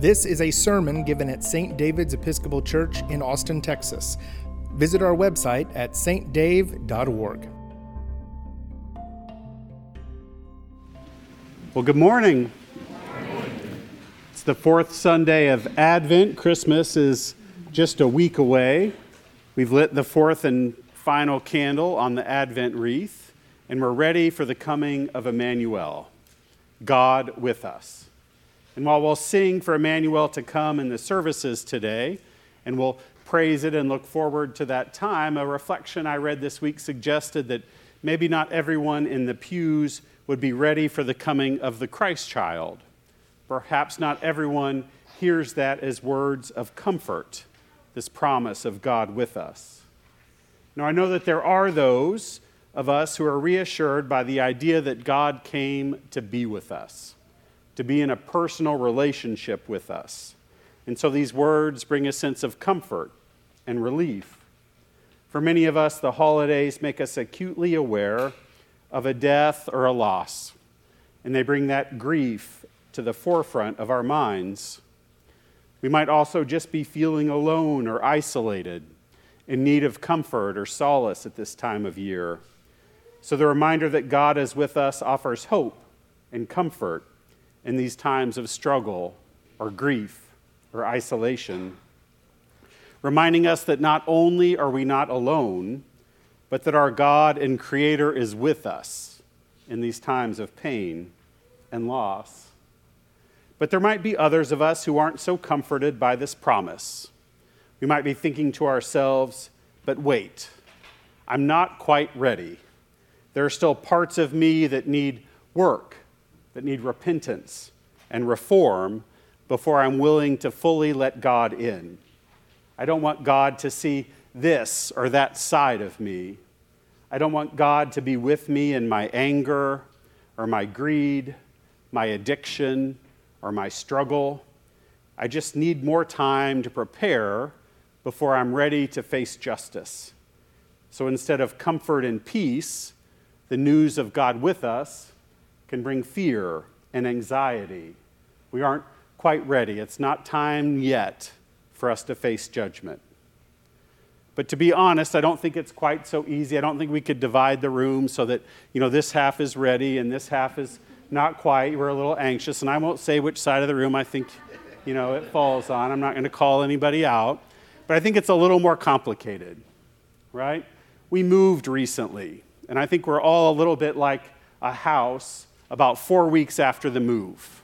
This is a sermon given at St. David's Episcopal Church in Austin, Texas. Visit our website at stdave.org. Well, good morning. It's the fourth Sunday of Advent. Christmas is just a week away. We've lit the fourth and final candle on the Advent wreath, and we're ready for the coming of Emmanuel, God with us. And while we'll sing for Emmanuel to come in the services today, and we'll praise it and look forward to that time, a reflection I read this week suggested that maybe not everyone in the pews would be ready for the coming of the Christ child. Perhaps not everyone hears that as words of comfort, this promise of God with us. Now, I know that there are those of us who are reassured by the idea that God came to be with us to be in a personal relationship with us. And so these words bring a sense of comfort and relief. For many of us, the holidays make us acutely aware of a death or a loss, and they bring that grief to the forefront of our minds. We might also just be feeling alone or isolated, in need of comfort or solace at this time of year. So the reminder that God is with us offers hope and comfort in these times of struggle or grief or isolation, reminding us that not only are we not alone, but that our God and Creator is with us in these times of pain and loss. But there might be others of us who aren't so comforted by this promise. We might be thinking to ourselves, but wait, I'm not quite ready. There are still parts of me that need work that need repentance and reform before I'm willing to fully let God in. I don't want God to see this or that side of me. I don't want God to be with me in my anger or my greed, my addiction or my struggle. I just need more time to prepare before I'm ready to face justice. So instead of comfort and peace, the news of God with us, can bring fear and anxiety. We aren't quite ready. It's not time yet for us to face judgment. But to be honest, I don't think it's quite so easy. I don't think we could divide the room so that, you know, this half is ready and this half is not quite. We're a little anxious, and I won't say which side of the room I think, you know, it falls on. I'm not going to call anybody out. But I think it's a little more complicated, right? We moved recently, and I think we're all a little bit like a house about four weeks after the move.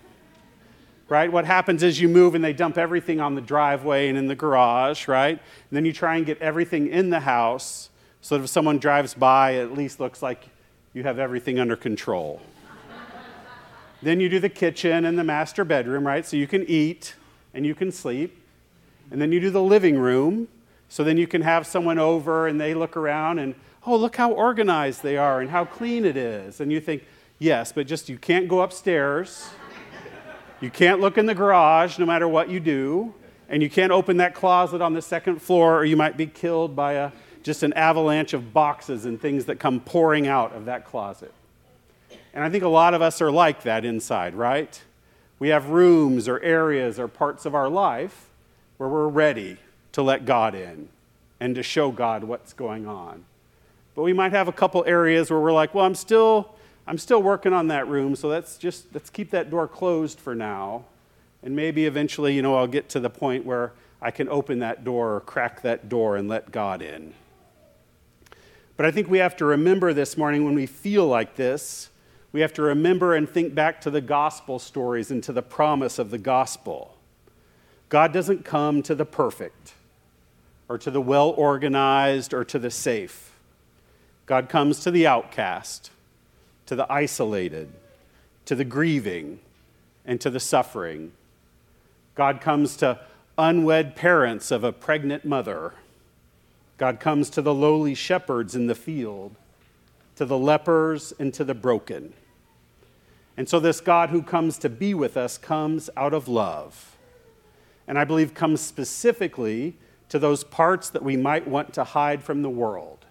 Right? What happens is you move and they dump everything on the driveway and in the garage, right? And then you try and get everything in the house so that if someone drives by, it at least looks like you have everything under control. then you do the kitchen and the master bedroom, right? So you can eat and you can sleep. And then you do the living room. So then you can have someone over and they look around and, oh, look how organized they are and how clean it is. And you think, Yes, but just you can't go upstairs. You can't look in the garage no matter what you do. And you can't open that closet on the second floor or you might be killed by a, just an avalanche of boxes and things that come pouring out of that closet. And I think a lot of us are like that inside, right? We have rooms or areas or parts of our life where we're ready to let God in and to show God what's going on. But we might have a couple areas where we're like, well, I'm still I'm still working on that room, so let's just let's keep that door closed for now. And maybe eventually, you know, I'll get to the point where I can open that door or crack that door and let God in. But I think we have to remember this morning when we feel like this, we have to remember and think back to the gospel stories and to the promise of the gospel. God doesn't come to the perfect or to the well organized or to the safe. God comes to the outcast to the isolated, to the grieving, and to the suffering. God comes to unwed parents of a pregnant mother. God comes to the lowly shepherds in the field, to the lepers, and to the broken. And so, this God who comes to be with us comes out of love. And I believe comes specifically to those parts that we might want to hide from the world.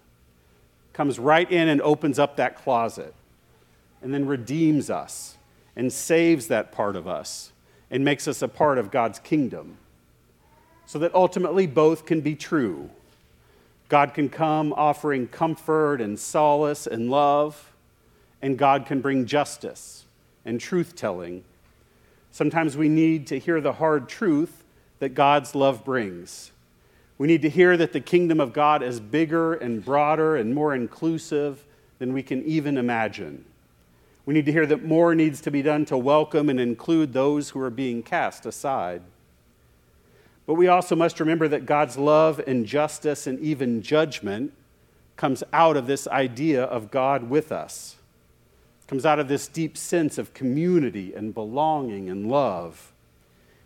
Comes right in and opens up that closet and then redeems us and saves that part of us and makes us a part of God's kingdom. So that ultimately both can be true. God can come offering comfort and solace and love, and God can bring justice and truth telling. Sometimes we need to hear the hard truth that God's love brings. We need to hear that the kingdom of God is bigger and broader and more inclusive than we can even imagine. We need to hear that more needs to be done to welcome and include those who are being cast aside. But we also must remember that God's love and justice and even judgment comes out of this idea of God with us. It comes out of this deep sense of community and belonging and love.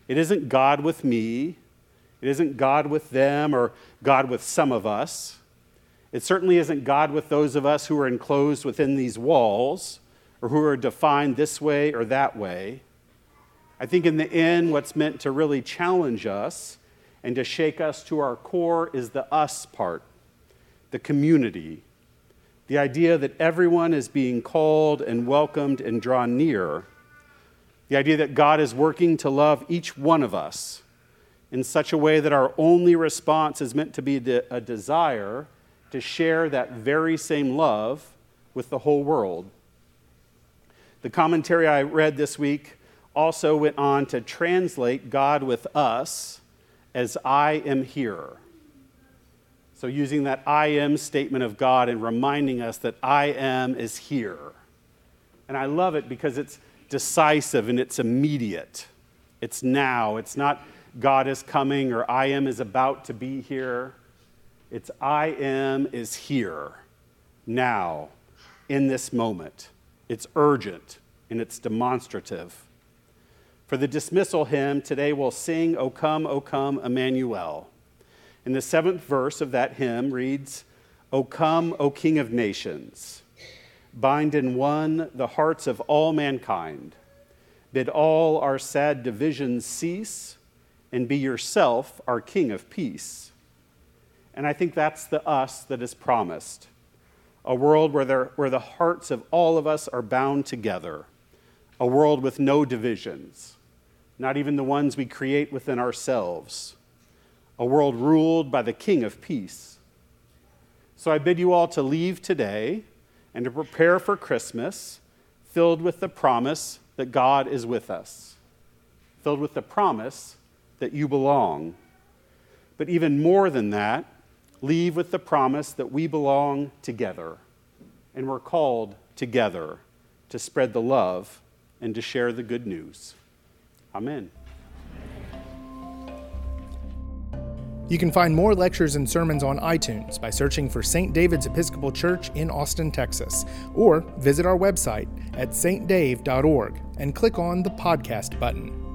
It isn't God with me, it isn't God with them or God with some of us. It certainly isn't God with those of us who are enclosed within these walls or who are defined this way or that way. I think in the end, what's meant to really challenge us and to shake us to our core is the us part, the community, the idea that everyone is being called and welcomed and drawn near, the idea that God is working to love each one of us in such a way that our only response is meant to be a desire to share that very same love with the whole world. The commentary I read this week also went on to translate God with us as I am here. So, using that I am statement of God and reminding us that I am is here. And I love it because it's decisive and it's immediate. It's now. It's not God is coming or I am is about to be here. It's I am is here, now, in this moment. It's urgent and it's demonstrative. For the dismissal hymn, today we'll sing, O come, O come, Emmanuel. In the seventh verse of that hymn reads, O come, O King of nations, bind in one the hearts of all mankind, bid all our sad divisions cease, and be yourself our King of peace. And I think that's the us that is promised a world where, there, where the hearts of all of us are bound together, a world with no divisions, not even the ones we create within ourselves, a world ruled by the King of peace. So I bid you all to leave today and to prepare for Christmas filled with the promise that God is with us, filled with the promise that you belong. But even more than that, leave with the promise that we belong together and we're called together to spread the love and to share the good news. Amen. You can find more lectures and sermons on iTunes by searching for St. David's Episcopal Church in Austin, Texas, or visit our website at stdave.org and click on the podcast button.